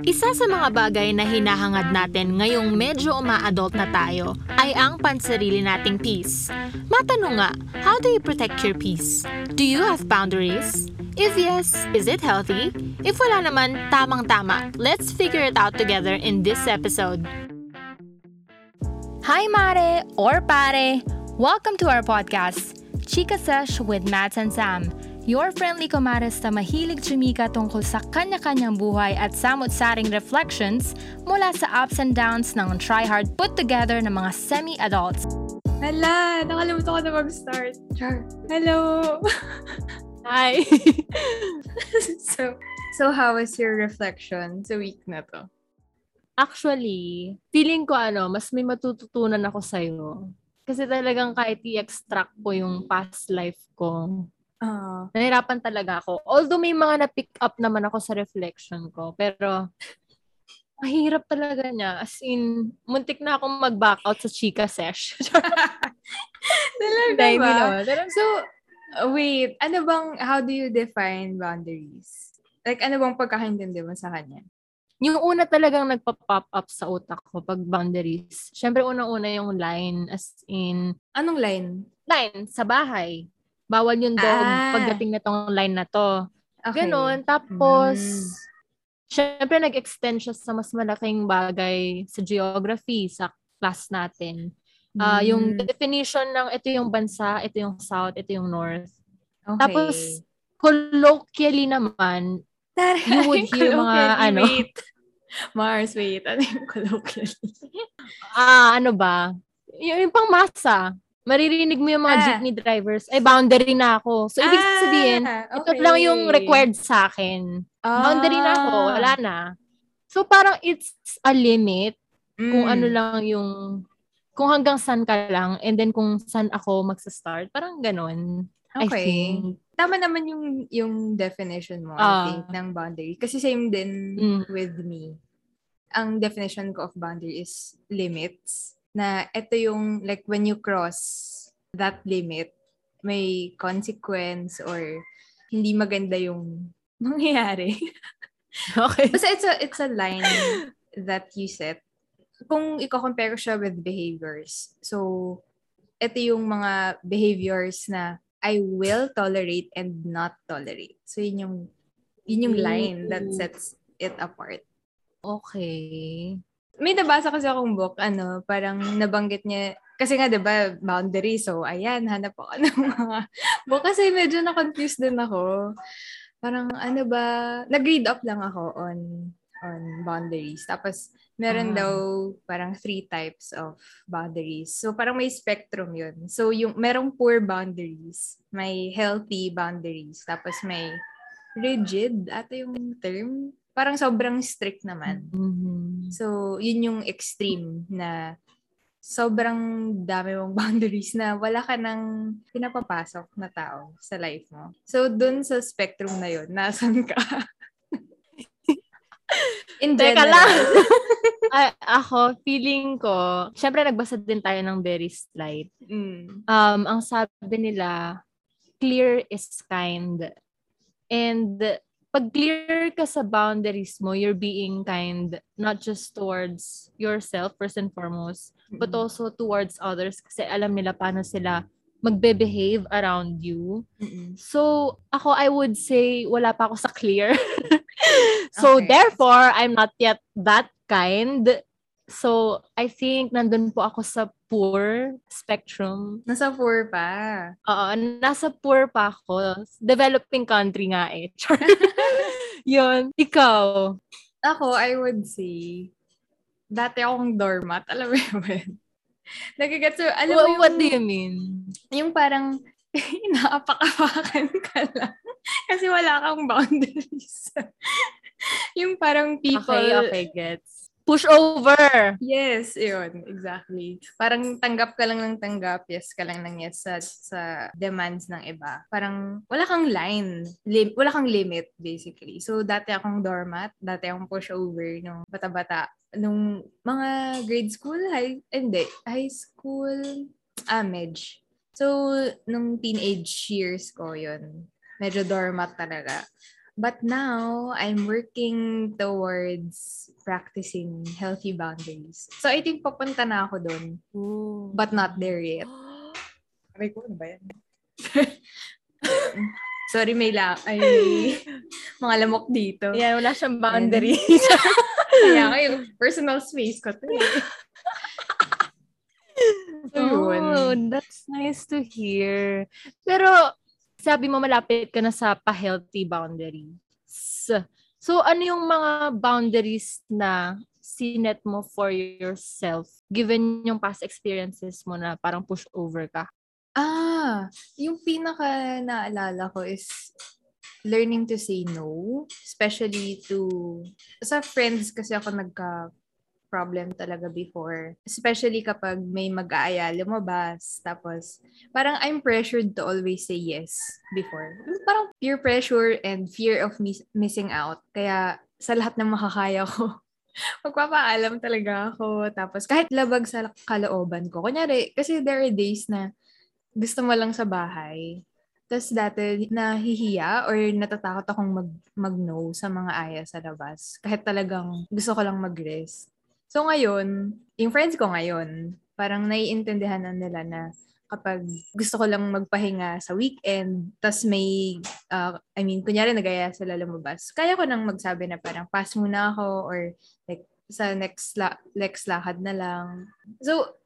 Isa sa mga bagay na hinahangad natin ngayong medyo uma-adult na tayo ay ang pansarili nating peace. Matanong nga, how do you protect your peace? Do you have boundaries? If yes, is it healthy? If wala naman, tamang-tama. Let's figure it out together in this episode. Hi Mare or Pare! Welcome to our podcast, Chika Sesh with Matt and Sam. Your friendly kumares na mahilig chumika tungkol sa kanya-kanyang buhay at samot-saring reflections mula sa ups and downs ng try-hard put together ng mga semi-adults. Hala, nakalimutan ko na mag-start. Char. Hello! Hi! so, so how was your reflection sa week na to? Actually, feeling ko ano, mas may matututunan ako sa'yo. Kasi talagang kahit i-extract ko yung past life ko, Uh, nahirapan talaga ako. Although may mga na-pick up naman ako sa reflection ko, pero mahirap talaga niya. As in, muntik na akong mag-back out sa chika sesh. talaga Hindi, ba? naman. Pero, So, wait, ano bang, how do you define boundaries? Like, ano bang pagkakaintindi mo sa kanya? yung una talagang nagpa-pop up sa utak ko pag boundaries. Siyempre, unang-una yung line, as in, Anong line? line, sa bahay. Bawal yung dog Ah. pagdating na tong line na to. Okay. Ganon. Tapos, Mm. syempre nag-extend siya sa mas malaking bagay sa geography, sa class natin. Ah, Yung definition ng ito yung bansa, ito yung south, ito yung north. Okay. Tapos, colloquially naman, you would hear mga ano. Wait. Mars, wait. Ano yung colloquially? ah, ano ba? Yung, yung pang masa. Maririnig mo yung mga Ah. jeepney drivers, ay boundary na ako. So, ibig sabihin, Ah, ito lang yung okay. required sa akin. Boundary na ako, Ah. wala na. So, parang it's a limit kung Mm. ano lang yung, kung hanggang saan ka lang, and then kung saan ako magsa-start. Parang ganon. I Okay. think. Tama naman yung yung definition mo, I Ah. think, ng boundary. Kasi same din Mm. with me. Ang definition ko of boundary is limits. Na ito yung, like, when you cross that limit, may consequence or hindi maganda yung mangyayari. Okay. Basta it's a, it's a line that you set. Kung i-compare ko siya with behaviors. So, ito yung mga behaviors na I will tolerate and not tolerate. So, yun yung, yun yung line that sets it apart. Okay. May nabasa kasi akong book, ano, parang nabanggit niya, kasi nga, di ba, boundary. So, ayan, hanap ako ng mga book. Kasi medyo na-confused din ako. Parang, ano ba, nag-read up lang ako on on boundaries. Tapos, meron Ah. daw parang three types of boundaries. So, parang may spectrum yun. So, yung merong poor boundaries, may healthy boundaries, tapos may rigid, ata yung term. Parang sobrang strict naman. Mhm. So, yun yung extreme na sobrang dami mong boundaries na wala ka nang pinapapasok na tao sa life mo. So, dun sa spectrum na yun, nasan ka? In Teka general. lang. Ay, ako, feeling ko, syempre nagbasa din tayo ng very slight. Mm. Um, ang sabi nila, clear is kind. And pag clear ka sa boundaries mo, you're being kind not just towards yourself first and foremost, but also towards others kasi alam nila paano sila magbe-behave around you. Mm-mm. So, ako I would say wala pa ako sa clear. so, Okay. therefore, I'm not yet that kind. So, I think nandun po ako sa poor spectrum. Nasa four pa. Oo, nasa poor pa ako. Developing country nga eh. Yun. Ikaw. Ako, I would say, dati akong doormat. Alam mo yun? Nagigets mo, alam mo Wha- yung, what do you mean? yung parang inaapak-apakan ka lang. Kasi wala kang boundaries. yung parang people, Okay, okay, gets. Push over. Yes, yun. Exactly. Parang tanggap ka lang ng tanggap, yes ka lang ng yes sa, sa demands ng iba. Parang wala kang line. Lim- wala kang limit, basically. So, dati akong doormat. Dati akong pushover nung bata-bata. Nung mga grade school, high, hindi, high school, ah, medj. So, nung teenage years ko yun, medyo doormat talaga. But now, I'm working towards practicing healthy boundaries. So, I think papunta na ako doon. But not there yet. Aray ko, ano ba yan? Sorry, may la ay mga lamok dito. Yan, wala siyang boundary. Kaya kayo, personal space ko to eh. So, yun. oh, that's nice to hear. Pero, sabi mo malapit ka na sa pa-healthy boundaries. So, ano yung mga boundaries na sinet mo for yourself given yung past experiences mo na parang push over ka? Ah, yung pinaka naalala ko is learning to say no, especially to sa friends kasi ako nagka problem talaga before. Especially kapag may mag-aaya lumabas. Tapos, parang I'm pressured to always say yes before. Parang peer pressure and fear of miss- missing out. Kaya, sa lahat ng makakaya ko, magpapaalam talaga ako. Tapos, kahit labag sa kalooban ko. Kunyari, kasi there are days na gusto mo lang sa bahay. Tapos dati nahihiya or natatakot akong mag, mag-no sa mga aya sa labas. Kahit talagang gusto ko lang mag-rest. So ngayon, yung friends ko ngayon, parang naiintindihan na nila na kapag gusto ko lang magpahinga sa weekend, tas may, uh, I mean, kunyari nagaya sila lumabas, kaya ko nang magsabi na parang pass muna ako or like sa next, la- next lakad na lang. So,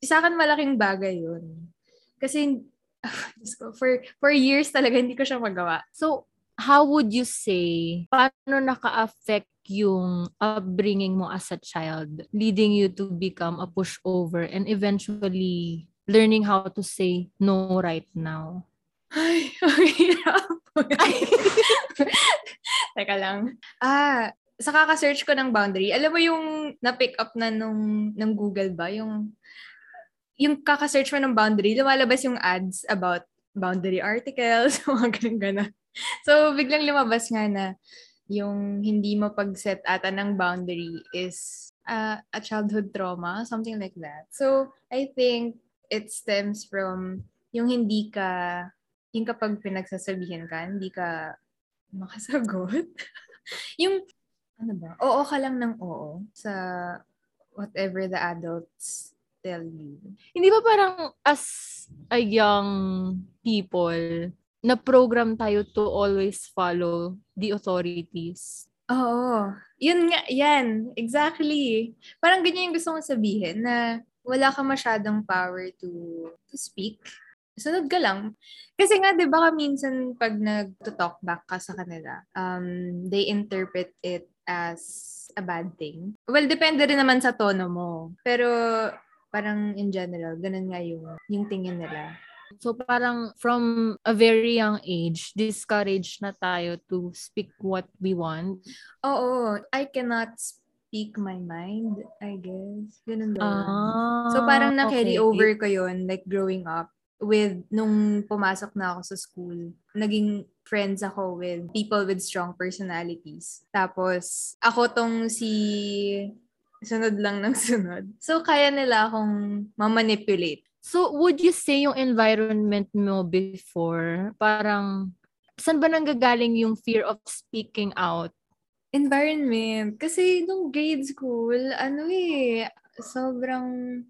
sa akin malaking bagay yun. Kasi, for, for years talaga hindi ko siya magawa. So, how would you say, paano naka-affect yung upbringing mo as a child, leading you to become a pushover and eventually learning how to say no right now? Ay, ang hirap. Teka lang. Ah, sa kaka-search ko ng boundary, alam mo yung na-pick up na nung ng Google ba? Yung yung kaka-search mo ng boundary, lumalabas yung ads about boundary articles, mga ganun-ganun. So, biglang lumabas nga na yung hindi mo pag-set ata ng boundary is uh, a childhood trauma, something like that. So, I think it stems from yung hindi ka, yung kapag pinagsasabihin ka, hindi ka makasagot. yung, ano ba, oo ka lang ng oo sa whatever the adults tell you. Hindi ba parang as a young people, na program tayo to always follow the authorities? Oo. Yun nga, yan. Exactly. Parang ganyan yung gusto kong sabihin na wala ka masyadong power to, to speak. Sunod ka lang. Kasi nga, di ba minsan pag nag-talk back ka sa kanila, um, they interpret it as a bad thing. Well, depende rin naman sa tono mo. Pero parang in general, ganun nga yung, yung tingin nila. So parang from a very young age, discouraged na tayo to speak what we want. Oo, I cannot speak my mind, I guess. Ganun ba? Ah, so parang na-carry okay. over ko yun, like growing up with nung pumasok na ako sa school. Naging friends ako with people with strong personalities. Tapos ako tong si sunod lang ng sunod. So, kaya nila akong mamanipulate. So, would you say yung environment mo before, parang, saan ba nanggagaling yung fear of speaking out? Environment. Kasi nung grade school, ano eh, sobrang,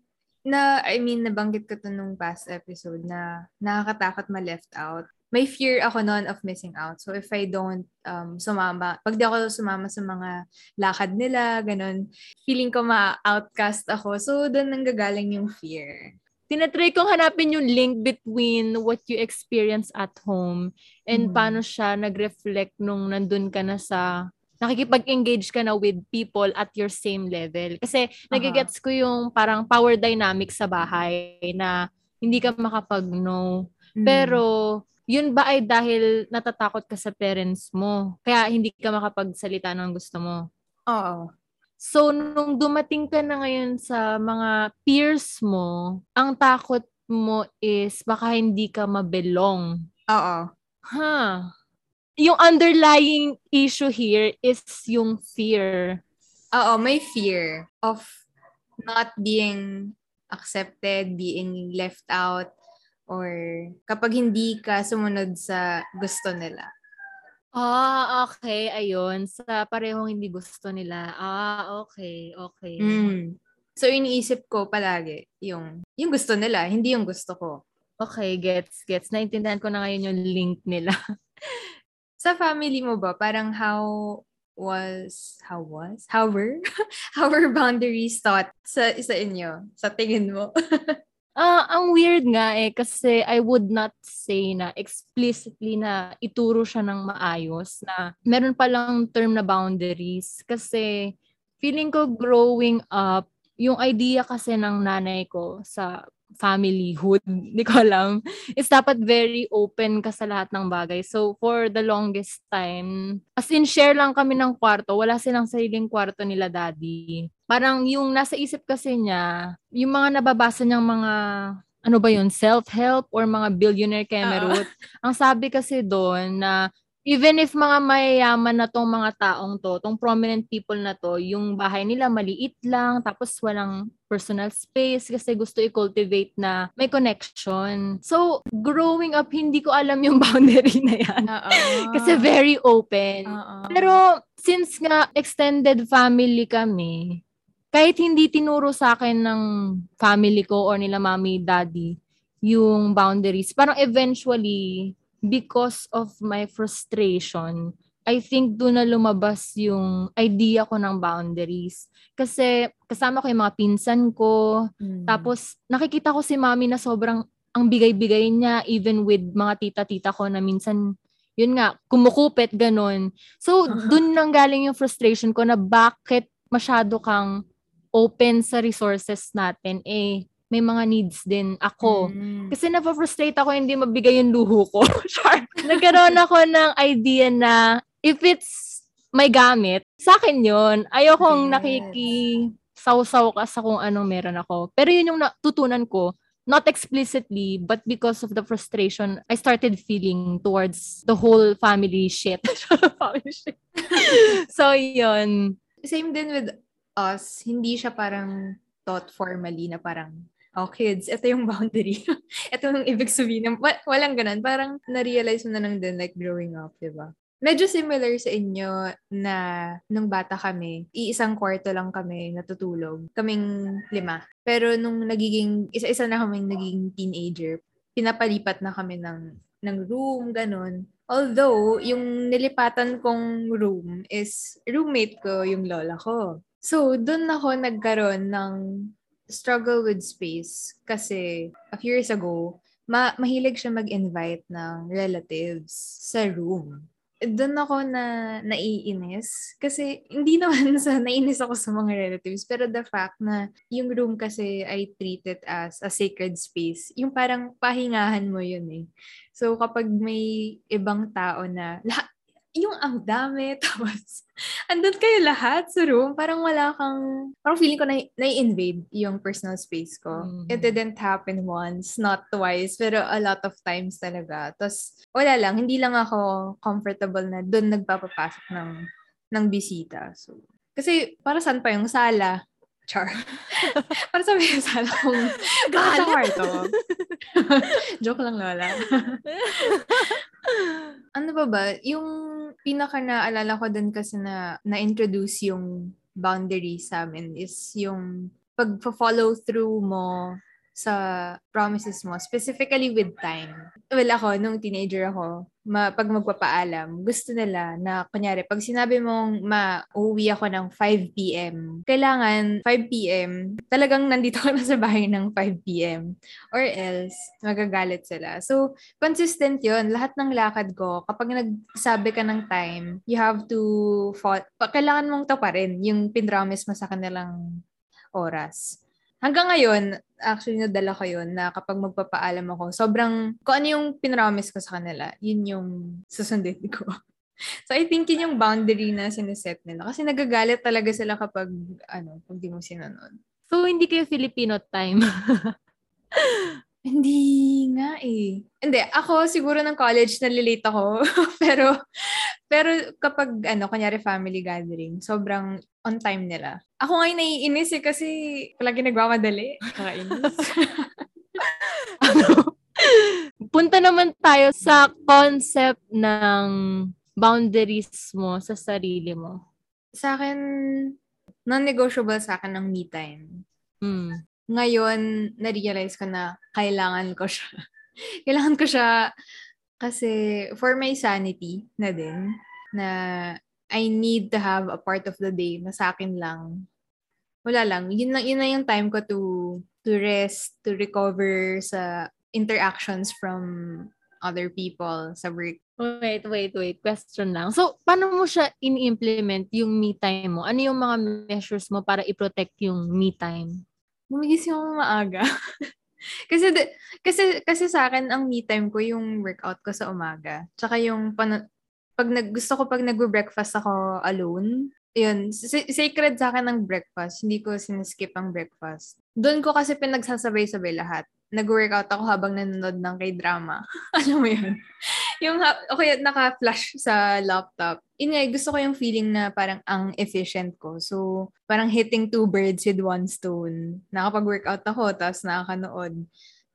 na, I mean, nabanggit ko to nung past episode na nakakatakot ma-left out. May fear ako noon of missing out. So, if I don't um, sumama, pag di ako sumama sa mga lakad nila, ganun, feeling ko ma-outcast ako. So, doon nanggagaling yung fear. Tinatry kong hanapin yung link between what you experience at home and Mhm. paano siya nag-reflect nung nandun ka na sa nakikipag-engage ka na with people at your same level. Kasi nagigets ko yung parang power dynamic sa bahay na hindi ka makapag-no. Mm. Pero yun ba ay dahil natatakot ka sa parents mo? Kaya hindi ka makapagsalita ng gusto mo? Oo. So, nung dumating ka na ngayon sa mga peers mo, ang takot mo is baka hindi ka mabelong. Oo. Huh. Yung underlying issue here is yung fear. Oo, may fear of not being accepted, being left out, or kapag hindi ka sumunod sa gusto nila. Ah, okay. Ayun. Sa parehong hindi gusto nila. Ah, okay. Okay. Mm. So, iniisip ko palagi yung, yung gusto nila, hindi yung gusto ko. Okay, gets, gets. Naintindihan ko na ngayon yung link nila. Sa family mo ba, parang how was, how was, how were, how were boundaries taught sa, sa inyo, sa tingin mo? Ah, ang weird nga eh kasi I would not say na explicitly na ituro siya ng maayos na meron palang term na boundaries. Kasi feeling ko growing up yung idea kasi ng nanay ko sa familyhood, hindi ko alam, is dapat very open ka sa lahat ng bagay. So, for the longest time, as in, share lang kami ng kwarto. Wala silang sariling kwarto nila daddy. Parang yung nasa isip kasi niya, yung mga nababasa niyang mga ano ba yun, self-help or mga billionaire kemerut. Ang sabi kasi doon na even if mga mayayaman na tong mga taong to, tong prominent people na to, yung bahay nila maliit lang, tapos walang personal space kasi gusto i-cultivate na may connection. So, growing up, hindi ko alam yung boundary na yan. kasi very open. Uh-oh. Pero, since nga extended family kami, kahit hindi tinuro sa akin ng family ko or nila mommy, daddy, yung boundaries, parang eventually, because of my frustration, I think doon na lumabas yung idea ko ng boundaries. Kasi kasama ko yung mga pinsan ko, Mm. tapos nakikita ko si mami na sobrang ang bigay-bigay niya even with mga tita-tita ko na minsan yun nga, kumukupit, ganun. So, dun nang galing yung frustration ko na bakit masyado kang open sa resources natin, eh, may mga needs din ako. Mm. Kasi na-frustrate ako hindi mabigay yung luho ko. Char. Nagkaroon ako ng idea na if it's may gamit, sa akin yun. Ayokong Yes. nakiki-saw-saw ka sa kung anong meron ako. Pero yun yung natutunan ko, not explicitly, but because of the frustration, I started feeling towards the whole family shit. family shit. so, yun. Same din with us, hindi siya parang taught formally na parang, oh kids, ito yung boundary. ito yung ibig sabihin. ng- wa- walang ganun. Parang na-realize mo na lang din like growing up, di ba? Medyo similar sa inyo na nung bata kami, iisang kwarto lang kami natutulog. Kaming lima. Pero nung nagiging, isa-isa na kaming nagiging teenager, pinapalipat na kami ng, ng room, ganun. Although, yung nilipatan kong room is roommate ko yung lola ko. So, doon ako nagkaroon ng struggle with space kasi a few years ago, ma- mahilig siya mag-invite ng relatives sa room. Doon ako na naiinis kasi hindi naman sa nainis ako sa mga relatives pero the fact na yung room kasi I treat it as a sacred space. Yung parang pahingahan mo yun eh. So kapag may ibang tao na lahat yung ang dami, tapos andun kayo lahat sa room, parang wala kang, parang feeling ko na, na-invade yung personal space ko. Mhm. It didn't happen once, not twice, pero a lot of times talaga. Tapos, wala lang, hindi lang ako comfortable na doon nagpapapasok ng, ng bisita. So, kasi, para saan pa yung sala? Char. para sa yung sala kung sa kwarto. Joke lang, Lola. ano ba ba? Yung pinaka naalala ko din kasi na na-introduce yung boundary sa amin is yung pag-follow through mo sa promises mo, specifically with time. Well, ako, nung teenager ako, ma, pag magpapaalam, gusto nila na, kunyari, pag sinabi mong ma-uwi ako ng 5 p.m., kailangan 5 p.m., talagang nandito ka na sa bahay ng 5 p.m. Or else, magagalit sila. So, consistent yon Lahat ng lakad ko, kapag nagsabi ka ng time, you have to, fo- kailangan mong taparin yung pinromise mo sa kanilang oras. Hanggang ngayon, actually nadala ko yun na kapag magpapaalam ako, sobrang, kung ano yung pinromise ko sa kanila, yun yung susundin ko. So, I think yun yung boundary na sineset nila. Kasi nagagalit talaga sila kapag, ano, pag di mo sinunod. So, hindi kayo Filipino time. Hindi nga eh. Hindi, ako siguro ng college nalilate ako. pero, pero kapag, ano, kunyari family gathering, sobrang on time nila. Ako nga yung naiinis eh kasi palagi nagmamadali. Kakainis. Punta naman tayo sa concept ng boundaries mo sa sarili mo? Sa akin, non-negotiable sa akin ang me time. Mm. Ngayon, na-realize ko na kailangan ko siya. kailangan ko siya kasi for my sanity na din, na I need to have a part of the day na sa akin lang. Wala lang. Yun, lang, yun na yung time ko to to rest, to recover sa interactions from other people sa work. Wait, wait, wait. Question lang. So, paano mo siya in-implement yung me time mo? Ano yung mga measures mo para i-protect yung me time? Gumigising ako maaga. kasi, de- kasi, kasi sa akin, ang me time ko yung workout ko sa umaga. Tsaka yung, pan- pag nag, gusto ko pag nag-breakfast ako alone, yun, sa- sacred sa akin ang breakfast. Hindi ko siniskip ang breakfast. Doon ko kasi pinagsasabay-sabay lahat. Nag-workout ako habang nanonood ng k-drama. Alam mo yun? yung, okay, naka-flash sa laptop. Yun nga, gusto ko yung feeling na parang ang efficient ko. So, parang hitting two birds with one stone. Nakapag-workout ako, tapos nakakanood.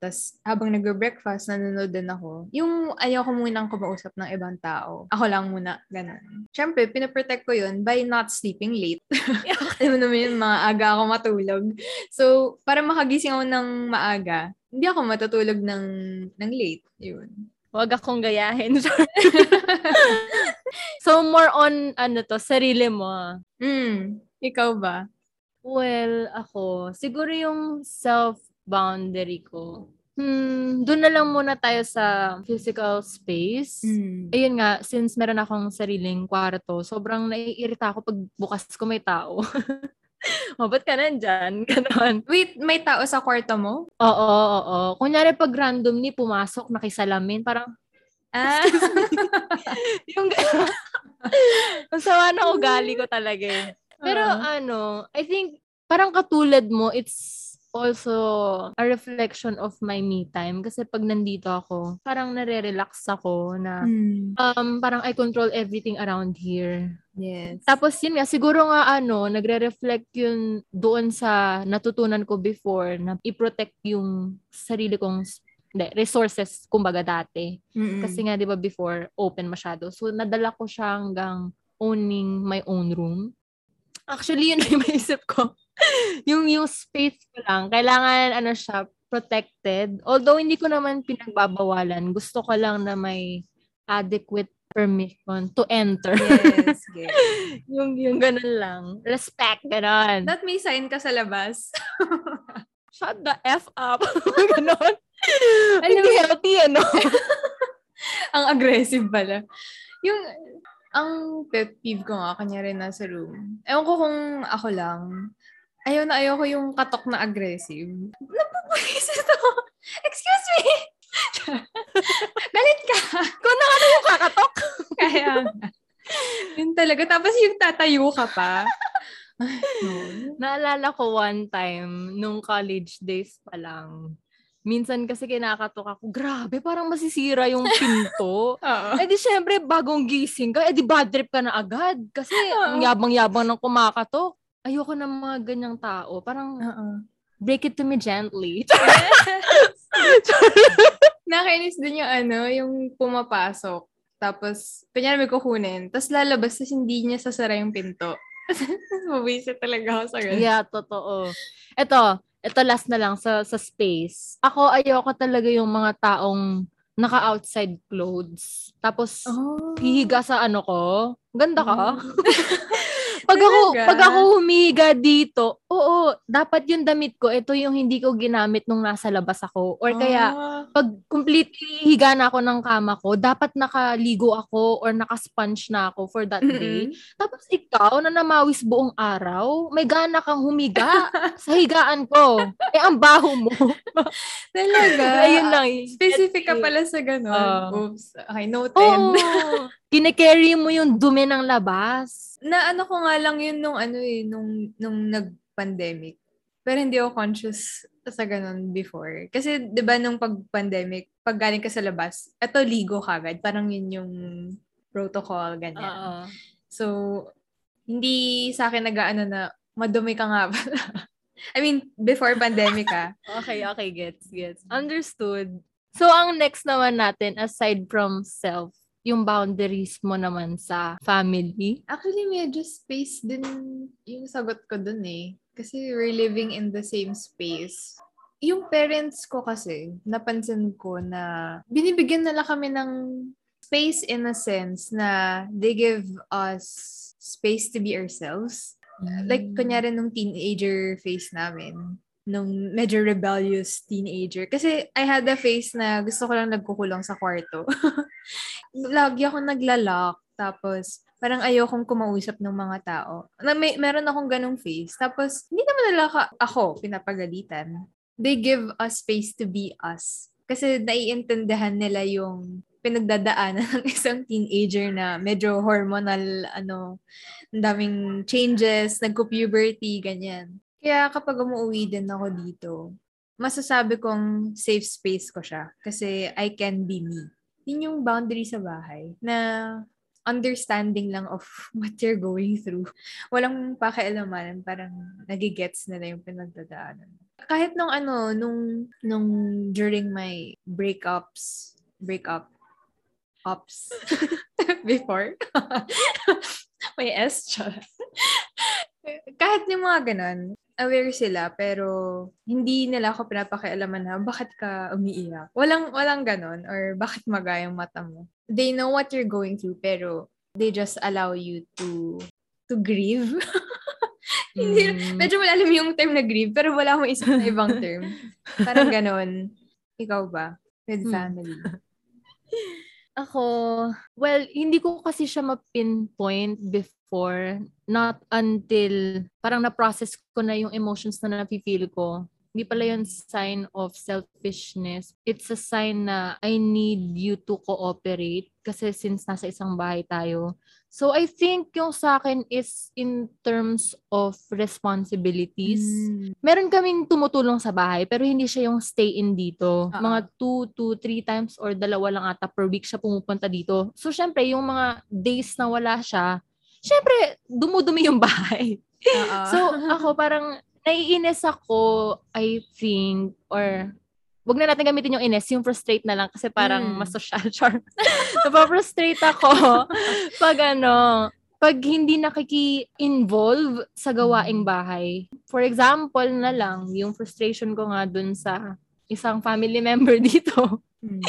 Tapos, habang nagbe-breakfast, nanonood din ako. Yung ayoko munang kumausap ng ibang tao. Ako lang muna, ganun. Siyempre, pinaprotect ko yun by not sleeping late. Alam mo naman yun, mga aga ako matulog. So, para makagising ako ng maaga, hindi ako matutulog ng, ng late. Yun. Huwag akong gayahin. so, more on, ano to, sarili mo. Mm, ikaw ba? Well, ako, siguro yung self-boundary ko. Hmm, doon na lang muna tayo sa physical space. Mm. Ayun nga, since meron akong sariling kwarto, sobrang naiirita ako pag bukas ko may tao. o, ba't ka nandyan? Ganon. Wait, may tao sa kwarto mo? Oo, oo, oo. Kunyari pag randomly pumasok, nakisalamin, parang, Ah. yung gano'n. Ang sama na ugali ko talaga eh. Pero Ah. ano, I think parang katulad mo, it's also a reflection of my me time. Kasi pag nandito ako, parang nare-relax ako na Mm. um, parang I control everything around here. Yes. Tapos yun nga, siguro nga ano, nagre-reflect yun doon sa natutunan ko before na i-protect yung sarili kong hindi, resources, kumbaga dati. Mm-mm. Kasi nga, di ba, before, open masyado. So, nadala ko siya hanggang owning my own room. Actually, yun na yung maisip ko. yung, yung space ko lang, kailangan, ano siya, protected. Although, hindi ko naman pinagbabawalan. Gusto ko lang na may adequate permission to enter. yes, yes. yung, yung ganun lang. Respect, ganun. That may sign ka sa labas. Shut the F up. ganun. Alam Hindi healthy, ano? ang aggressive pala. Yung, ang pet peeve ko nga, kanya rin nasa room. Ewan ko kung ako lang. Ayaw na ayaw ko yung katok na aggressive. Napupulisit ako. Excuse me! Galit ka! Kung na ano yung kakatok. Kaya nga. Yun talaga. Tapos yung tatayo ka pa. Ay, no. Naalala ko one time, nung college days pa lang, minsan kasi kinakatok ako, grabe, parang masisira yung pinto. Eh di syempre, bagong gising ka, eh di bad trip ka na agad. Kasi ang yabang-yabang ng kumakatok. Ayoko ng mga ganyang tao. Parang, Oo. break it to me gently. Nakainis din yung ano, yung pumapasok. Tapos, kanya may kukunin. Tapos lalabas, tapos hindi niya sasara yung pinto. Mabisit talaga ako sa ganun. yeah, totoo. Ito, ito last na lang sa, sa space. Ako, ayoko talaga yung mga taong naka-outside clothes. Tapos, Oh. hihiga sa ano ko. Ganda ka. Mm. pag ako pag ako humiga dito, oo, dapat yung damit ko, ito yung hindi ko ginamit nung nasa labas ako. Or kaya Ah. pag completely higa na ako ng kama ko, dapat nakaligo ako or naka-sponge na ako for that day. Mm-mm. Tapos ikaw na namawis buong araw, may gana kang humiga sa higaan ko. Eh ang baho mo. Talaga? Ayun lang. Specific ka pala sa ganun. Ah. Oops. Okay, noted. Oo. Kine-carry mo yung dumi ng labas. Na ano ko nga lang yun nung ano eh, nung, nung nag-pandemic. Pero hindi ako conscious sa ganun before. Kasi, di ba, nung pag-pandemic, pag galing ka sa labas, eto ligo kagad. Parang yun yung protocol, ganyan. Oo. So, hindi sa akin nag-ano na, madumi ka nga pala. I mean, before pandemic ah. Okay, okay, gets, gets. Understood. So, ang next naman natin, aside from self, yung boundaries mo naman sa family? Actually, medyo space din yung sagot ko dun eh. Kasi we're living in the same space. Yung parents ko kasi, napansin ko na binibigyan nila kami ng space in a sense na they give us space to be ourselves. Like, kunyari nung teenager phase namin, nung medyo rebellious teenager. Kasi I had a phase na gusto ko lang nagkukulong sa kwarto. Lagi ako naglalak. Tapos, parang ayokong kumausap ng mga tao. Na may, meron akong ganong phase. Tapos, hindi naman nila ka, ako pinapagalitan. They give us space to be us. Kasi naiintindihan nila yung pinagdadaanan ng isang teenager na medyo hormonal, ano, daming changes, nagko-puberty, ganyan. Kaya kapag umuwi din ako dito, masasabi kong safe space ko siya. Kasi I can be me. Yun yung boundary sa bahay na understanding lang of what you're going through. Walang pakialaman, parang nagigets nila yung pinagdadaanan. Kahit nung ano, nung, nung during my breakups, breakup, ups, before, may S. Kahit yung mga ganun, aware sila, pero hindi nila ako pinapakialaman na bakit ka umiiyak. Walang, walang ganun, or bakit maga yung mata mo. They know what you're going through, pero they just allow you to to grieve. Hindi, Mm. medyo malalim yung term na grieve, pero wala akong isip na ibang term. Parang ganun. Ikaw ba? With Hmm. family. Ako, well, hindi ko kasi siya ma-pinpoint before. Not until parang na-process ko na yung emotions na nafe-feel ko. Hindi pala yun sign of selfishness. It's a sign na I need you to cooperate kasi since nasa isang bahay tayo. So I think yung sa akin is in terms of responsibilities Mm. meron kaming tumutulong sa bahay pero hindi siya yung stay in dito. Oo. Mga two to three times or dalawa lang ata per week siya pumupunta dito. So syempre yung mga days na wala siya, syempre dumudumi yung bahay. Oo. So ako parang naiinis ako, I think, or wag na natin gamitin yung ines, yung frustrate na lang kasi parang Mm. mas social char. Napaprustrate ako pag ano, pag hindi nakiki-involve sa gawaing Mm. bahay. For example na lang, yung frustration ko nga dun sa isang family member dito Mm.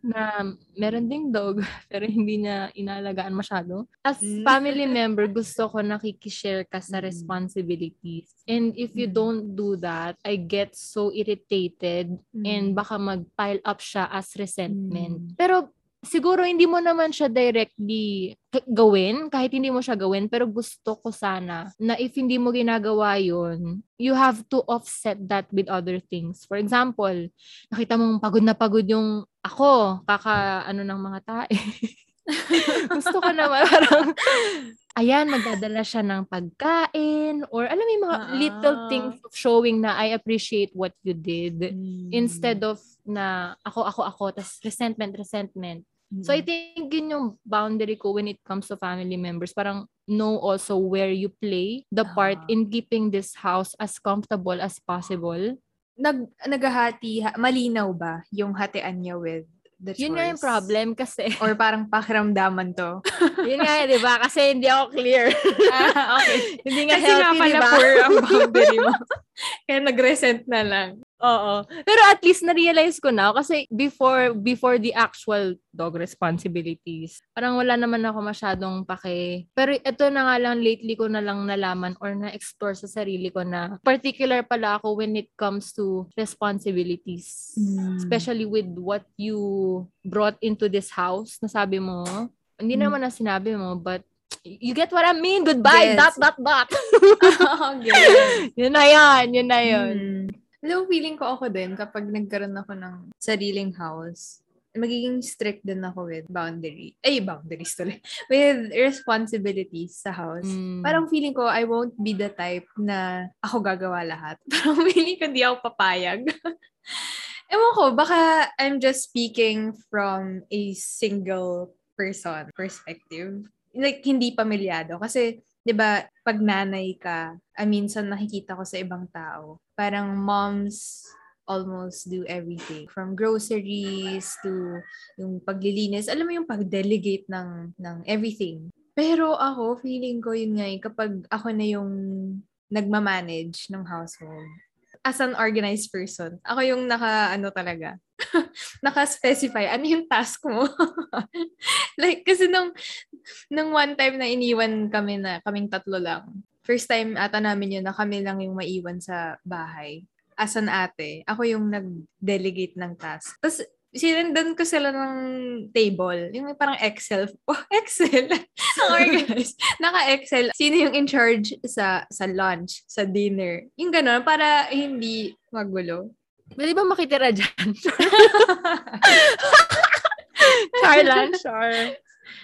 na meron ding dog pero hindi niya inaalagaan masyado. As Mm. family member, gusto ko nakikishare ka sa Mm. responsibilities. And if you Mm. don't do that, I get so irritated and baka mag-pile up siya as resentment. Mm. Pero siguro hindi mo naman siya directly gawin, kahit hindi mo siya gawin, pero gusto ko sana na if hindi mo ginagawa yun, you have to offset that with other things. For example, nakita mong pagod na pagod yung ako, kaka ano ng mga tae. gusto ko naman parang ayan, magdadala siya ng pagkain or alam mo yung mga Ah. little things of showing na I appreciate what you did Mm. instead of na ako, ako, ako, tas resentment, resentment. So I think yun yung boundary ko when it comes to family members. Parang know also where you play the part Ah. in keeping this house as comfortable as possible. nag naghahati ha- malinaw ba yung hatian niya with the? Yun nga yung problem kasi. Or parang pakiramdaman to. yun nga, di ba? Kasi hindi ako clear. ah, okay. hindi nga Kasi nga healthy, pala di ba? poor ang boundary mo. Kaya nag-resent na lang. Oo. Pero at least na-realize ko na kasi before before the actual dog responsibilities, parang wala naman ako masyadong pake. Pero ito na nga lang lately ko na lang nalaman or na-explore sa sarili ko na particular pala ako when it comes to responsibilities. Mm. Especially with what you brought into this house. Nasabi mo, hindi Mm. naman na sinabi mo, but you get what I mean. Goodbye, Yes. dot, dot, dot. okay. yun na yun, yun na yun. Mm. Hello, feeling ko ako din kapag nagkaroon ako ng sariling house, magiging strict din ako with boundary. Ay, boundaries tuloy. With responsibilities sa house. Mm. Parang feeling ko, I won't be the type na ako gagawa lahat. Parang feeling ko di ako papayag. Ewan ko, baka I'm just speaking from a single person perspective. Like, hindi pamilyado. Kasi, di ba, pag nanay ka, I minsan nakikita ko sa ibang tao, parang moms almost do everything. From groceries to yung paglilinis. Alam mo yung pag-delegate ng, ng everything. Pero ako, feeling ko yun nga eh, kapag ako na yung nagmamanage ng household, as an organized person, ako yung naka, ano talaga, naka-specify, ano yung task mo? like, kasi nung, nung one time na iniwan kami na, kaming tatlo lang, first time ata namin yun na kami lang yung maiwan sa bahay. As an ate, ako yung nag-delegate ng task. Tapos, sinundan ko sila ng table. Yung parang Excel. Oh, Excel! Ang organized. Naka-Excel. Sino yung in charge sa sa lunch, sa dinner. Yung gano'n, para hindi magulo. Pwede ba makitira dyan? char lang, char.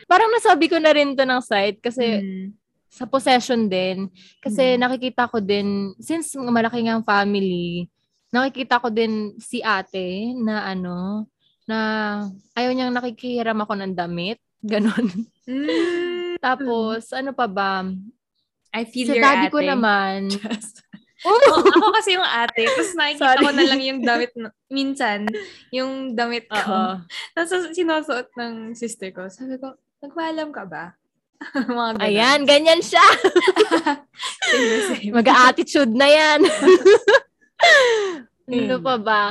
Parang nasabi ko na rin to ng site kasi Mm. sa possession din. Kasi Mm. nakikita ko din, since malaki nga ang family, nakikita ko din si ate na ano, na ayaw niyang nakikihiram ako ng damit. Ganon. Mm. Tapos, ano pa ba? I feel Sa your daddy ate. ko naman. Oh, ako kasi yung ate. Tapos nakikita Sorry. ko na lang yung damit, na- minsan, yung damit ko. Oo. Tapos sinusuot ng sister ko. Sabi ko, nagpaalam ka ba? Mga ganun. Ayan, ganyan siya. Mag-attitude na yan. ano pa ba?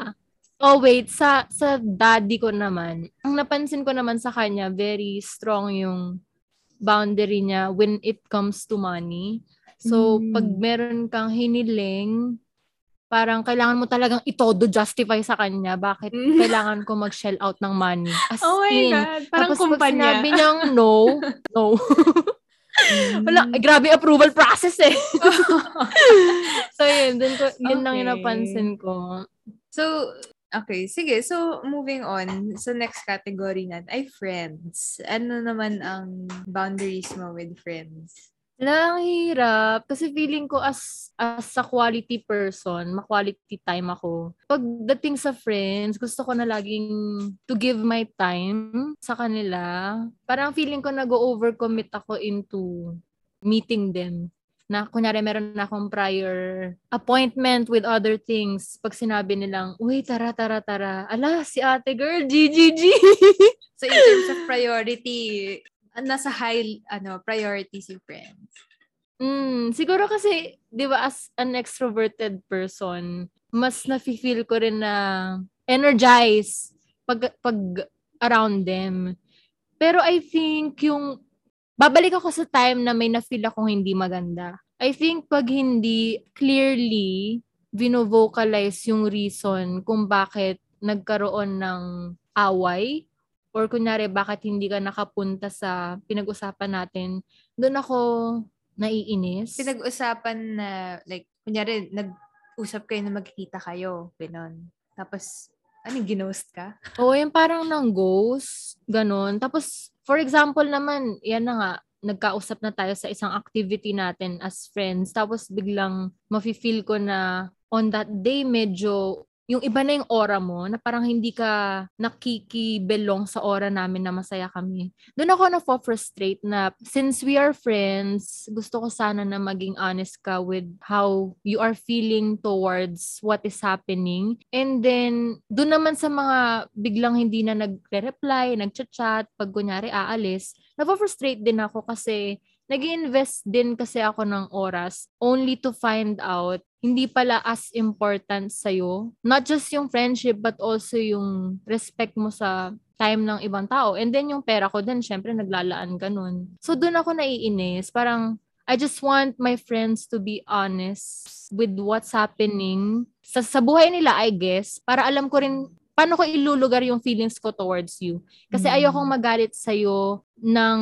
Oh, wait. Sa, sa daddy ko naman, ang napansin ko naman sa kanya, very strong yung boundary niya when it comes to money. So, Mm. pag meron kang hiniling, parang kailangan mo talagang itodo justify sa kanya bakit Mm. kailangan ko mag-shell out ng money. As Oh my in. God. Parang Tapos kumpanya. sinabi niyang no, no. Mm. Wala, eh, grabe approval process eh. so yun, dun ko, yun lang yung Okay. napansin ko. So, okay. Sige. So, moving on. So, next category natin ay friends. Ano naman ang boundaries mo with friends? Wala, ang hirap. Kasi feeling ko as, as a quality person, ma-quality time ako. Pagdating sa friends, gusto ko na laging to give my time sa kanila. Parang feeling ko nag-overcommit ako into meeting them. Na kunyari meron na akong prior appointment with other things. Pag sinabi nilang, uy, tara, tara, tara. Ala, si ate girl, GGG. So, in terms of priority, nasa high ano priority si friends. Mm, siguro kasi, di ba, as an extroverted person, mas nafe-feel ko rin na energize pag, pag around them. Pero I think yung, babalik ako sa time na may na-feel akong hindi maganda. I think pag hindi clearly vino-vocalize yung reason kung bakit nagkaroon ng away or kunyari bakit hindi ka nakapunta sa pinag-usapan natin, doon ako naiinis. Pinag-usapan na, like, kunyari, nag-usap kayo na magkikita kayo. Ganon. Tapos, ano, ginost ka? Oo, yung parang ng ghost, ganun. Tapos, for example naman, yan na nga, nagkausap na tayo sa isang activity natin as friends. Tapos biglang mafe-feel ko na on that day medyo yung iba na yung aura mo na parang hindi ka nakikibelong sa aura namin na masaya kami. Doon ako na-frustrate na since we are friends, gusto ko sana na maging honest ka with how you are feeling towards what is happening. And then, doon naman sa mga biglang hindi na nagre-reply, nagchat-chat, pag kunyari aalis, na-frustrate din ako kasi nag invest din kasi ako ng oras only to find out hindi pala as important sa'yo. Not just yung friendship, but also yung respect mo sa time ng ibang tao. And then yung pera ko din, syempre naglalaan ka nun. So doon ako naiinis. Parang, I just want my friends to be honest with what's happening sa, sa buhay nila, I guess, para alam ko rin paano ko ilulugar yung feelings ko towards you. Kasi Mm. ayokong magalit sa'yo ng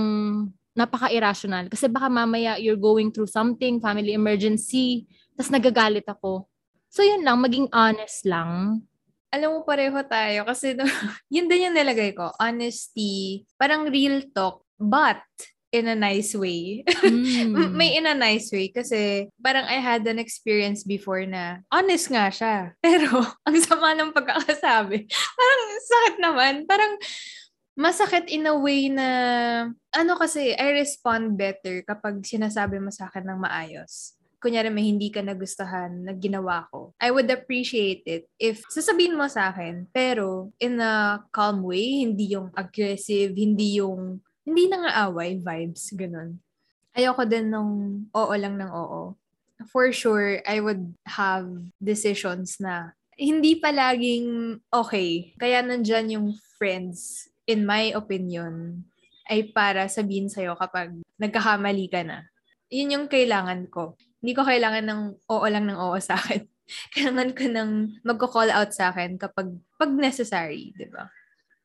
napaka-irrational. Kasi baka mamaya you're going through something, family emergency, tas nagagalit ako. So yun lang, maging honest lang. Alam mo, pareho tayo. Kasi yun din yung nilagay ko. Honesty. Parang real talk. But, in a nice way. Mm. May in a nice way. Kasi, parang I had an experience before na honest nga siya. Pero, ang sama ng pagkakasabi. Parang sakit naman. Parang, masakit in a way na, ano kasi, I respond better kapag sinasabi mo sa akin ng maayos. kunyari may hindi ka nagustuhan na ginawa ko, I would appreciate it if sasabihin mo sa akin, pero in a calm way, hindi yung aggressive, hindi yung, hindi na nga away vibes, ganun. Ayoko din nung oo lang ng oo. For sure, I would have decisions na hindi palaging okay. Kaya nandyan yung friends, in my opinion, ay para sabihin sa'yo kapag nagkakamali ka na. Yun yung kailangan ko. Hindi ko kailangan ng oo lang ng oo sa akin. kailangan ko ng magko-call out sa akin kapag pag necessary, di ba?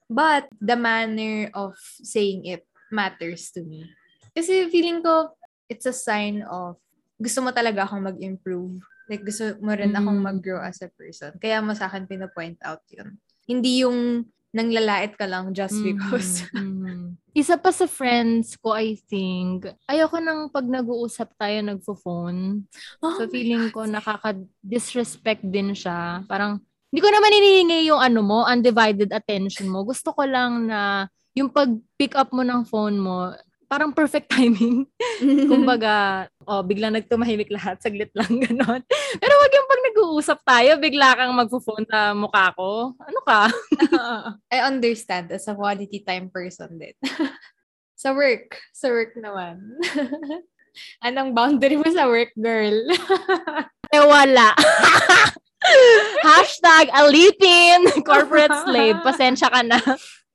But the manner of saying it matters to me. Kasi feeling ko, it's a sign of gusto mo talaga akong mag-improve. Like, gusto mo rin akong Mm. mag-grow as a person. Kaya mo sa akin pinapoint out yun. Hindi yung nanglalait ka lang just because. Mhm, mhm. Isa pa sa friends ko, I think, ayoko nang pag nag-uusap tayo nagfo-phone. Oh So feeling God. ko nakaka-disrespect din siya. Parang, hindi ko naman hinihingi yung ano mo, undivided attention mo. Gusto ko lang na yung pag-pick up mo ng phone mo, parang perfect timing. Kumbaga, oh, biglang nagtumahimik lahat, saglit lang, ganon. Pero wag yung pag nag-uusap tayo, bigla kang magpo-phone sa mukha ko. Ano ka? I understand as a quality time person din. sa work. Sa work naman. Anong boundary mo sa work, girl? Eh, wala. Hashtag alipin, corporate slave. Pasensya ka na.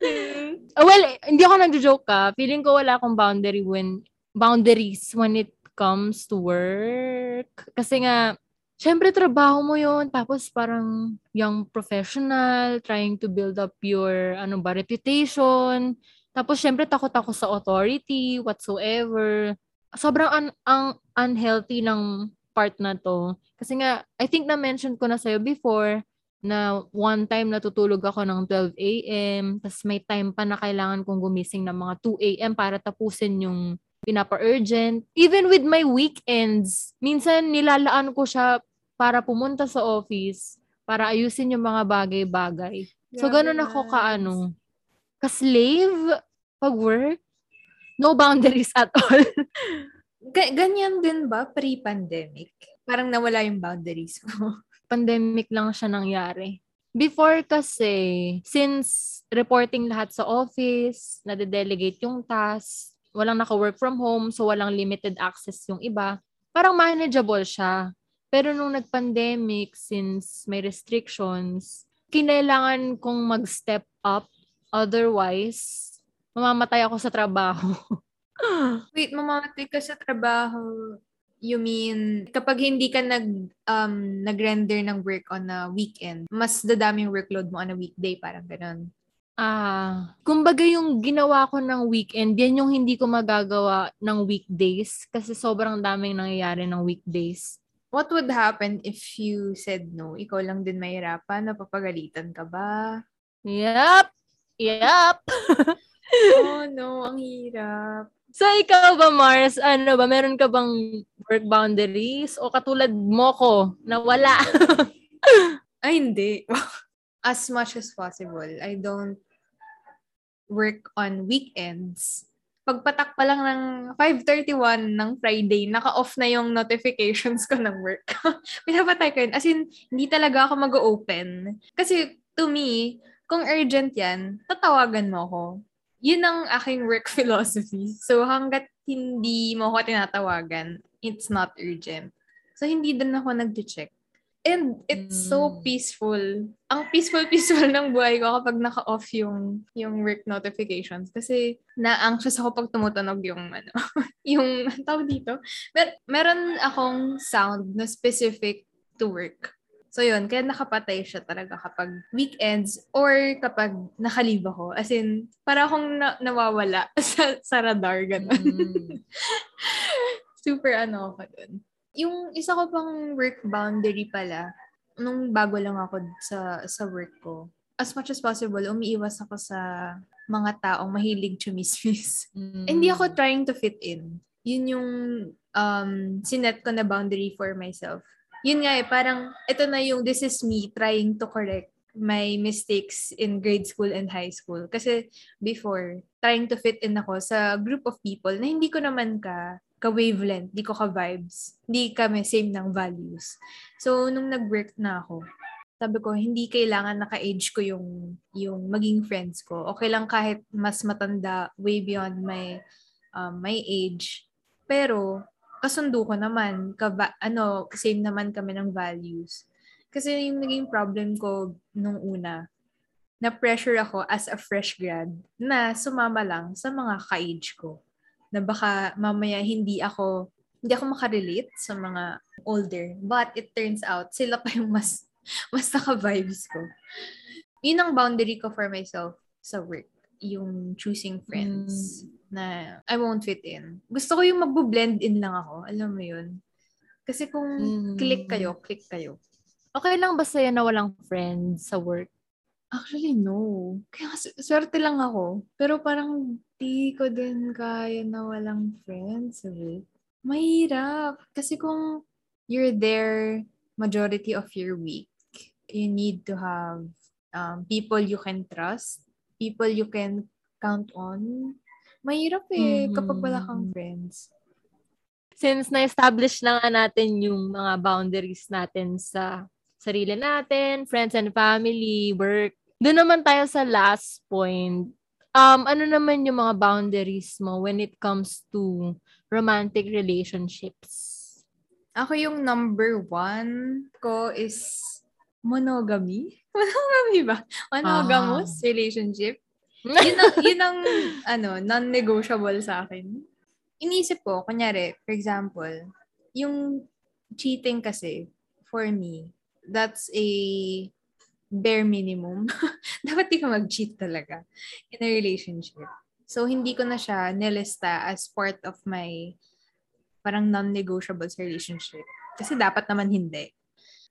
Uh, well, hindi ako nagjo-joke ka. Feeling ko wala akong boundary when, boundaries when it comes to work. Kasi nga, syempre trabaho mo yon Tapos parang young professional, trying to build up your, ano ba, reputation. Tapos syempre takot ako sa authority, whatsoever. Sobrang un- ang unhealthy ng part na to. Kasi nga, I think na-mention ko na sa'yo before, na one time natutulog ako ng 12 a.m. Tapos may time pa na kailangan kong gumising ng mga 2 a.m. para tapusin yung pinapa-urgent. Even with my weekends, minsan nilalaan ko siya para pumunta sa office, para ayusin yung mga bagay-bagay. So, ganun ako kaano. Ka-slave pag work. No boundaries at all. Ga- ganyan din ba pre-pandemic? Parang nawala yung boundaries mo. Pandemic lang siya nangyari. Before kasi, since reporting lahat sa office, nade-delegate yung task, walang naka-work from home, so walang limited access yung iba, parang manageable siya. Pero nung nag-pandemic, since may restrictions, kinailangan kong mag-step up. Otherwise, mamamatay ako sa trabaho. Wait, mamamatay ka sa trabaho. You mean, kapag hindi ka nag, um, nag-render ng work on a weekend, mas dadami yung workload mo on a weekday, parang ganun. Ah, kumbaga yung ginawa ko ng weekend, yan yung hindi ko magagawa ng weekdays kasi sobrang daming nangyayari ng weekdays. What would happen if you said no? Ikaw lang din mahirapan? Napapagalitan ka ba? Yep. Yep. oh no, ang hirap. So ikaw ba Mars, ano ba meron ka bang work boundaries o katulad mo ko na wala? Ay, hindi. As much as possible, I don't work on weekends. Pagpatak pa lang ng 5.31 ng Friday, naka-off na yung notifications ko ng work. Pinapatay ko yun. As in, hindi talaga ako mag-open. Kasi to me, kung urgent yan, tatawagan mo ako. Yun ang aking work philosophy. So hanggat hindi mo ako tinatawagan, it's not urgent. So hindi din ako nag-check. And it's so Mm. peaceful. Ang peaceful-peaceful ng buhay ko kapag naka-off yung, yung work notifications. Kasi na-anxious ako pag tumutunog yung, ano, yung, tawag dito. Mer- meron akong sound na specific to work. So yun, kaya nakapatay siya talaga kapag weekends or kapag nakalive ako. As in, para akong na- nawawala sa, sa radar, gano'n. Mm. Super ano ako dun. Yung isa ko pang work boundary pala, nung bago lang ako sa sa work ko, as much as possible, umiiwas ako sa mga taong mahilig chumismis. Mm. Hindi ako trying to fit in. Yun yung um, sinet ko na boundary for myself. Yun nga eh, parang ito na yung this is me trying to correct my mistakes in grade school and high school. Kasi before, trying to fit in ako sa group of people na hindi ko naman ka ka-wavelength, hindi ko ka-vibes, hindi kami same ng values. So, nung nag-work na ako, sabi ko, hindi kailangan naka-age ko yung, yung maging friends ko. Okay lang kahit mas matanda, way beyond my, um, my age. Pero, kasundo ko naman, kaba, ano, same naman kami ng values. Kasi yung naging problem ko nung una, na pressure ako as a fresh grad na sumama lang sa mga ka-age ko. Na baka mamaya hindi ako, hindi ako makarelate sa mga older. But it turns out, sila pa yung mas mas naka-vibes ko. Yun ang boundary ko for myself sa work. Yung choosing friends Mm. Na I won't fit in. Gusto ko yung magbo-blend in lang ako. Alam mo yun? Kasi kung Mm. click kayo, click kayo. Okay lang ba sa'yo na walang friends sa work? Actually, no. Kaya swerte lang ako. Pero parang di ko din kaya na walang friends sa work. Mahirap. Kasi kung you're there majority of your week, you need to have um, people you can trust, people you can count on. Mahirap eh kapag wala kang Mhm. friends. Since na-establish na nga natin yung mga boundaries natin sa sarili natin, friends and family, work, doon naman tayo sa last point. Um, ano naman yung mga boundaries mo when it comes to romantic relationships? Ako yung number one ko is monogamy. Monogamy ba? Monogamous relationship. Yun ang, yun ang ano, non-negotiable sa akin. Inisip ko, kunyari, for example, yung cheating kasi, for me, that's a bare minimum. Dapat di ka mag-cheat talaga in a relationship. So, hindi ko na siya nilista as part of my parang non-negotiable sa relationship. Kasi dapat naman hindi.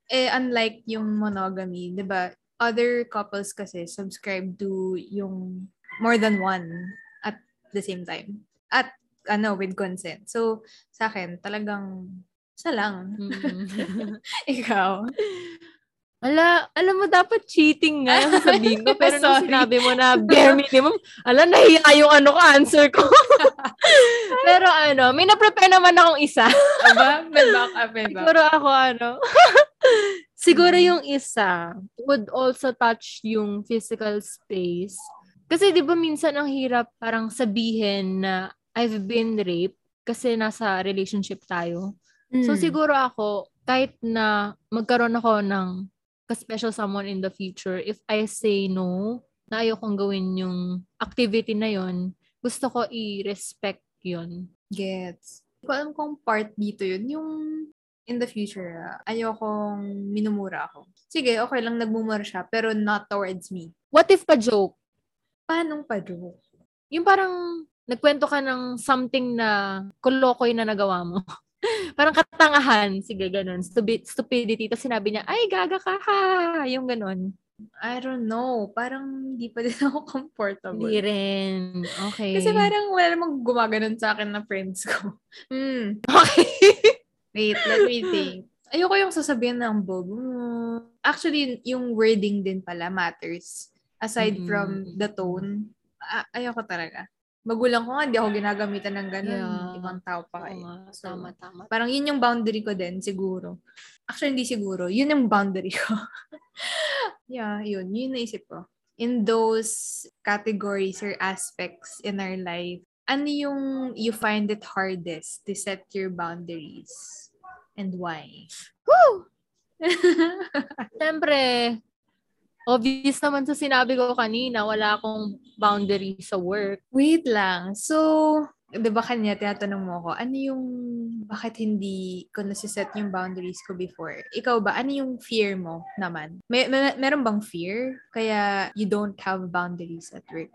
Eh, unlike yung monogamy, di ba, other couples kasi subscribe to yung more than one at the same time. At, ano, with consent. So, sa akin, talagang, isa lang. Mm. Ikaw. Ala, alam mo, dapat cheating nga yung sasabihin ko. Pero nung sinabi mo na bare minimum, ala, nahiya yung ano ko, answer ko. pero ano, may na-prepare naman akong isa. Aba, may backup, may backup. Siguro ako ano. Siguro Mm. yung isa would also touch yung physical space. Kasi 'di ba minsan ang hirap parang sabihin na I've been raped kasi nasa relationship tayo. So Mm. siguro ako kahit na magkaroon ako ng ka-special someone in the future, if I say no, na ayokong gawin yung activity na yon, gusto ko i-respect yon. Gets. Hindi ko alam kung part dito yun. Yung in the future, ah, ayokong minumura ako. Sige, okay lang nagmumura siya, pero not towards me. What if pa joke? Paanong pa joke? Yung parang nagkwento ka ng something na kolokoy na nagawa mo. parang katangahan. Sige, ganun. Stupid, stupidity. Tapos sinabi niya, ay, gaga ka, ha. Yung ganun. I don't know. Parang hindi pa din ako comfortable. Hindi rin. Okay. Kasi parang wala namang gumaganon sa akin na friends ko. Hmm. Okay. Wait, let me think. Ayoko yung sasabihin ng bobo mo. Actually, yung wording din pala matters. Aside Mm-mm. from the tone, ayoko talaga. Magulang ko nga, hindi ako ginagamitan ng ganun. Yeah. Ibang tao pa kayo. nga. So, Tama, tama. Parang yun yung boundary ko din, siguro. Actually, hindi siguro. Yun yung boundary ko. yeah, yun. Yun naisip ko. In those categories or aspects in our life, ano yung you find it hardest to set your boundaries? And why? Woo! Siyempre, obvious naman sa sinabi ko kanina, wala akong boundary sa work. Wait lang. So, di ba kanya tinatanong mo ako, ano yung, bakit hindi ko nasiset yung boundaries ko before? Ikaw ba, ano yung fear mo naman? May, may, meron bang fear? Kaya you don't have boundaries at work?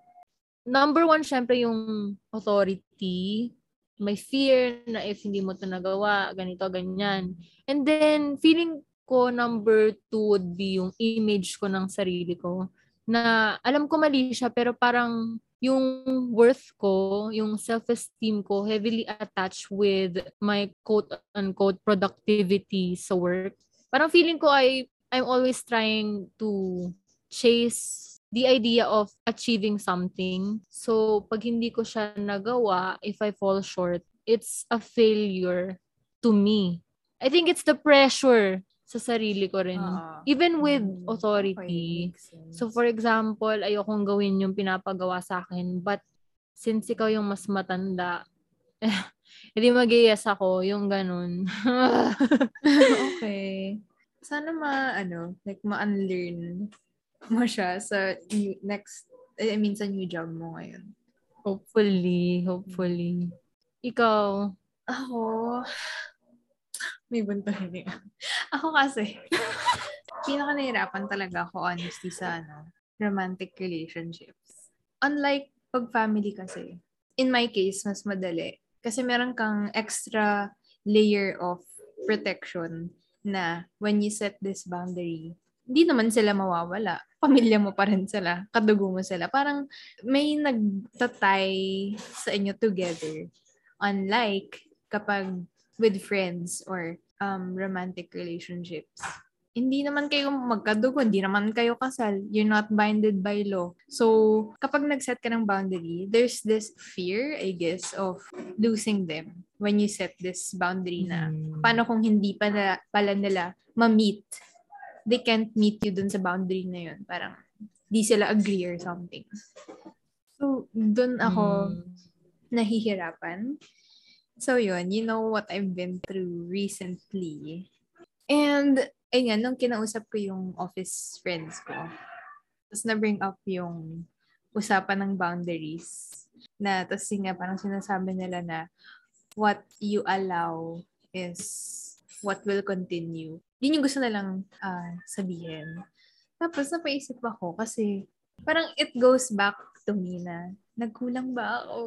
Number one, syempre yung authority. May fear na if hindi mo to nagawa, ganito, ganyan. And then, feeling ko number two would be yung image ko ng sarili ko. Na alam ko mali siya, pero parang yung worth ko, yung self-esteem ko, heavily attached with my quote-unquote productivity sa work. Parang feeling ko ay I'm always trying to chase the idea of achieving something. So, pag hindi ko siya nagawa, if I fall short, it's a failure to me. I think it's the pressure sa sarili ko rin. Oo. Even with Mm, authority. okay. So, for example, ayokong gawin yung pinapagawa sa akin, but since ikaw yung mas matanda, hindi mag ako, yung ganun. okay. Sana ma, ano, like ma-unlearn mo siya sa new, next, I mean, sa new job mo ngayon. hopefully, hopefully. Ikaw, Ako, may bunto hindi. Ako kasi, pinaka nahirapan talaga ako honestly sa ano, romantic relationships. Unlike pag family kasi, in my case, mas madali. Kasi meron kang extra layer of protection na when you set this boundary, hindi naman sila mawawala. Pamilya mo pa rin sila. Kadugo mo sila. Parang may nagtatay sa inyo together. Unlike kapag with friends or um, romantic relationships. Hindi naman kayo magkadugo, hindi naman kayo kasal. You're not binded by law. So, kapag nag-set ka ng boundary, there's this fear, I guess, of losing them when you set this boundary na Mm. paano kung hindi pa na, pala nila ma-meet. They can't meet you dun sa boundary na yun. Parang, di sila agree or something. So, dun ako Mm. nahihirapan. So yun, you know what I've been through recently. And, ayun, nung kinausap ko yung office friends ko, tapos na-bring up yung usapan ng boundaries. Na, tapos nga, parang sinasabi nila na what you allow is what will continue. Yun yung gusto nilang ah, sabihin. Tapos napaisip ako kasi parang it goes back to me na nagkulang ba ako?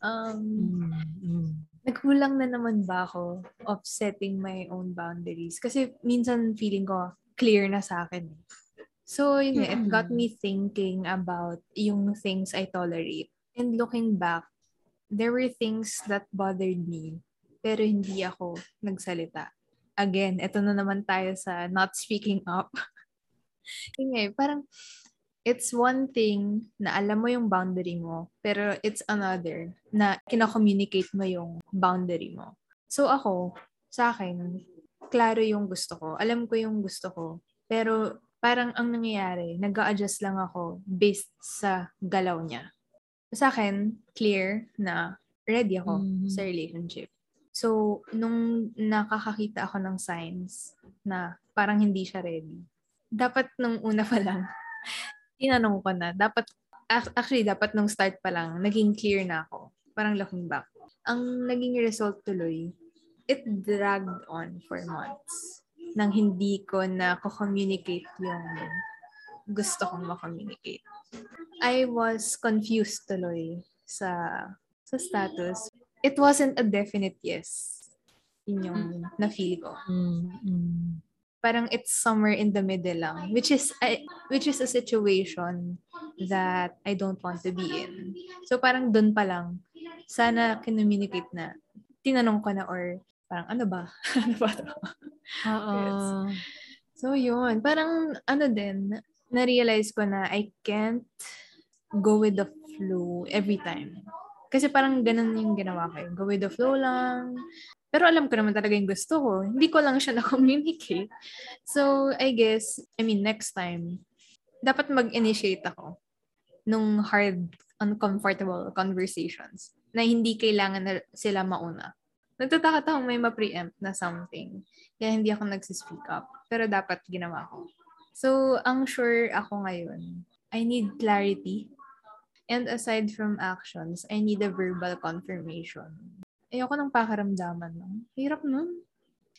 Um, Mm, mm. nagkulang na naman ba ako of setting my own boundaries? Kasi minsan feeling ko clear na sa akin. eh. So, yun, nga, it got me thinking about yung things I tolerate. And looking back, there were things that bothered me, pero hindi ako nagsalita. Again, ito na naman tayo sa not speaking up. yun nga, eh, parang it's one thing na alam mo yung boundary mo, pero it's another na kina-communicate mo yung boundary mo. So ako, sa akin, klaro yung gusto ko. Alam ko yung gusto ko. Pero parang ang nangyayari, nag adjust lang ako based sa galaw niya. Sa akin, clear na ready ako Mhm. sa relationship. So, nung nakakakita ako ng signs na parang hindi siya ready, dapat nung una pa lang, tinanong ko na, dapat, ac- actually, dapat nung start pa lang, naging clear na ako. Parang looking back. Ang naging result tuloy, it dragged on for months nang hindi ko na communicate yung gusto kong ma-communicate. I was confused tuloy sa sa status. It wasn't a definite yes. Yun yung na-feel ko Mm, mm. parang it's somewhere in the middle lang which is I- which is a situation that I don't want to be in. So parang doon pa lang sana communicate na tinanong ko na or parang ano ba? ano ba to? Oo. So yun, parang ano din na-realize ko na I can't go with the flow every time. Kasi parang ganun yung ginawa ko. Go with the flow lang. Pero alam ko naman talaga yung gusto ko. Hindi ko lang siya na-communicate. So, I guess, I mean, next time, dapat mag-initiate ako nung hard, uncomfortable conversations na hindi kailangan na sila mauna. Nagtataka akong may ma-preempt na something. Kaya hindi ako nagsispeak up. Pero dapat ginawa ko. So, ang sure ako ngayon, I need clarity. And aside from actions, I need a verbal confirmation. Ayoko ng pakaramdaman. No? Hirap nun.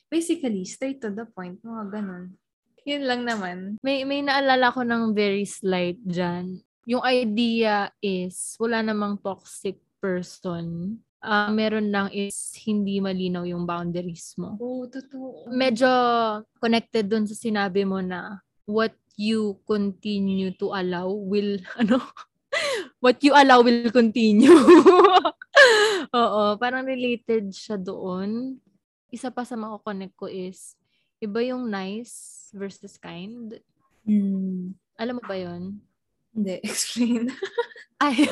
Basically, straight to the point. Mga ganun. Yun lang naman. May, may naalala ko ng very slight dyan. Yung idea is, wala namang toxic person. Ah, meron lang is hindi malinaw yung boundaries mo. Oo, oh, totoo. Medyo connected dun sa sinabi mo na what you continue to allow will, ano, what you allow will continue. Oo, parang related siya doon. Isa pa sa mako-connect ko is, iba yung nice versus kind. Mm. Alam mo ba yon? Hindi, explain. Ay,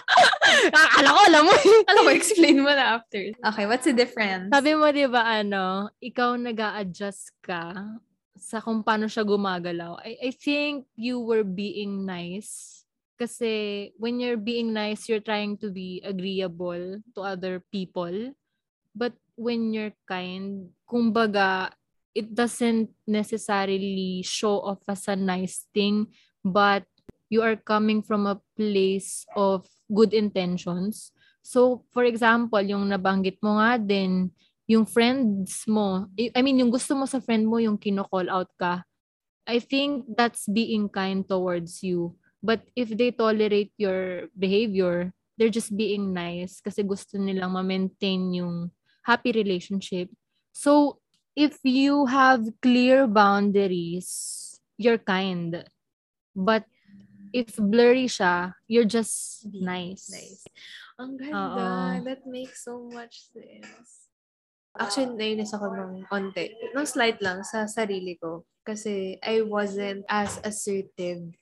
akala ko alam mo. Alam mo, explain mo na after. Okay, what's the difference? Sabi mo, di ba, ano, ikaw nag adjust ka sa kung paano siya gumagalaw. I, I think you were being nice. Kasi when you're being nice, you're trying to be agreeable to other people. But when you're kind, kumbaga, it doesn't necessarily show off as a nice thing, but you are coming from a place of good intentions. So, for example, yung nabanggit mo nga din, yung friends mo, I mean, yung gusto mo sa friend mo, yung kino-call out ka, I think that's being kind towards you. But if they tolerate your behavior, they're just being nice kasi gusto nilang ma-maintain yung happy relationship. So, if you have clear boundaries, you're kind. But if blurry siya, you're just nice. Nice. Ang ganda. Oo. That makes so much sense. Actually, nainis ako ng onte. Nung slight lang sa sarili ko. Kasi I wasn't as assertive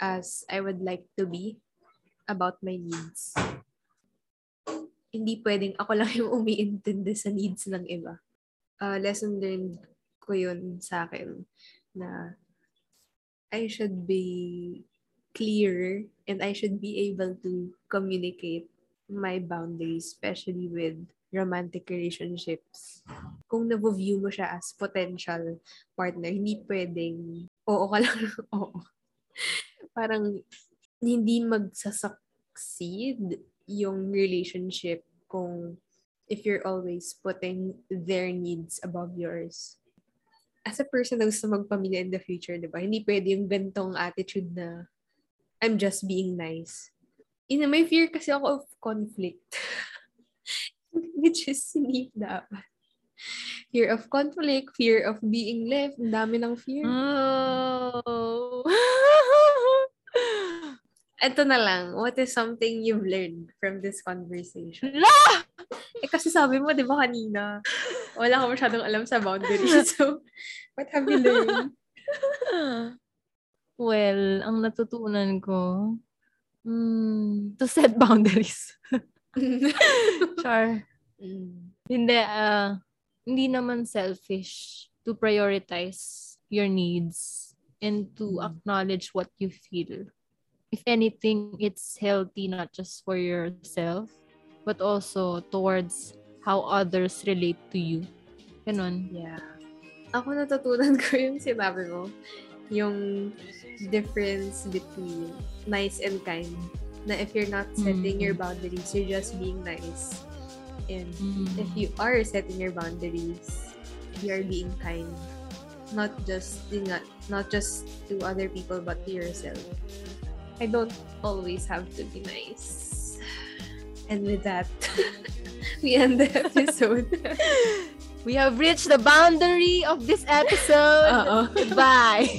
as I would like to be about my needs. Hindi pwedeng ako lang yung umiintindi sa needs ng iba. Uh, lesson learned ko yun sa akin na I should be clear and I should be able to communicate my boundaries, especially with romantic relationships. Kung nabo-view mo siya as potential partner, hindi pwedeng oo ka lang, oo. Parang hindi magsasucceed yung relationship kung if you're always putting their needs above yours. As a person na gusto magpamilya in the future, di ba? Hindi pwede yung gantong attitude na I'm just being nice. In may fear kasi ako of conflict. Which is hindi dapat. Fear of conflict, fear of being left, ang dami ng fear. Oh. Ito na lang, what is something you've learned from this conversation? La! Eh kasi sabi mo, di ba kanina, wala ka masyadong alam sa boundaries. So, what have you learned? well, ang natutunan ko, mm, to set boundaries. Char. Mm. Hindi, ah, hindi naman selfish to prioritize your needs and to Mm. acknowledge what you feel. If anything, it's healthy not just for yourself, but also towards how others relate to you. Ganon. Yeah. Ako natutunan ko yung sinabi mo. Yung difference between nice and kind. Na if you're not setting Mm. your boundaries, you're just being nice. And Mm. if you are setting your boundaries, you are being kind. Not just nga, not just to other people but to yourself. I don't always have to be nice. And with that, we end the episode. We have reached the boundary of this episode. Oo. Goodbye.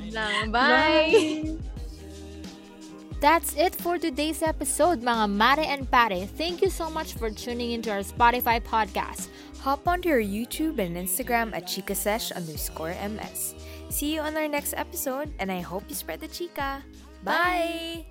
Yun lang. Bye. That's it for today's episode, mga mare and pare. Thank you so much for tuning into our Spotify podcast. Hop onto our YouTube and Instagram at chikasesh underscore ms. See you on our next episode, and I hope you spread the chica. Bye!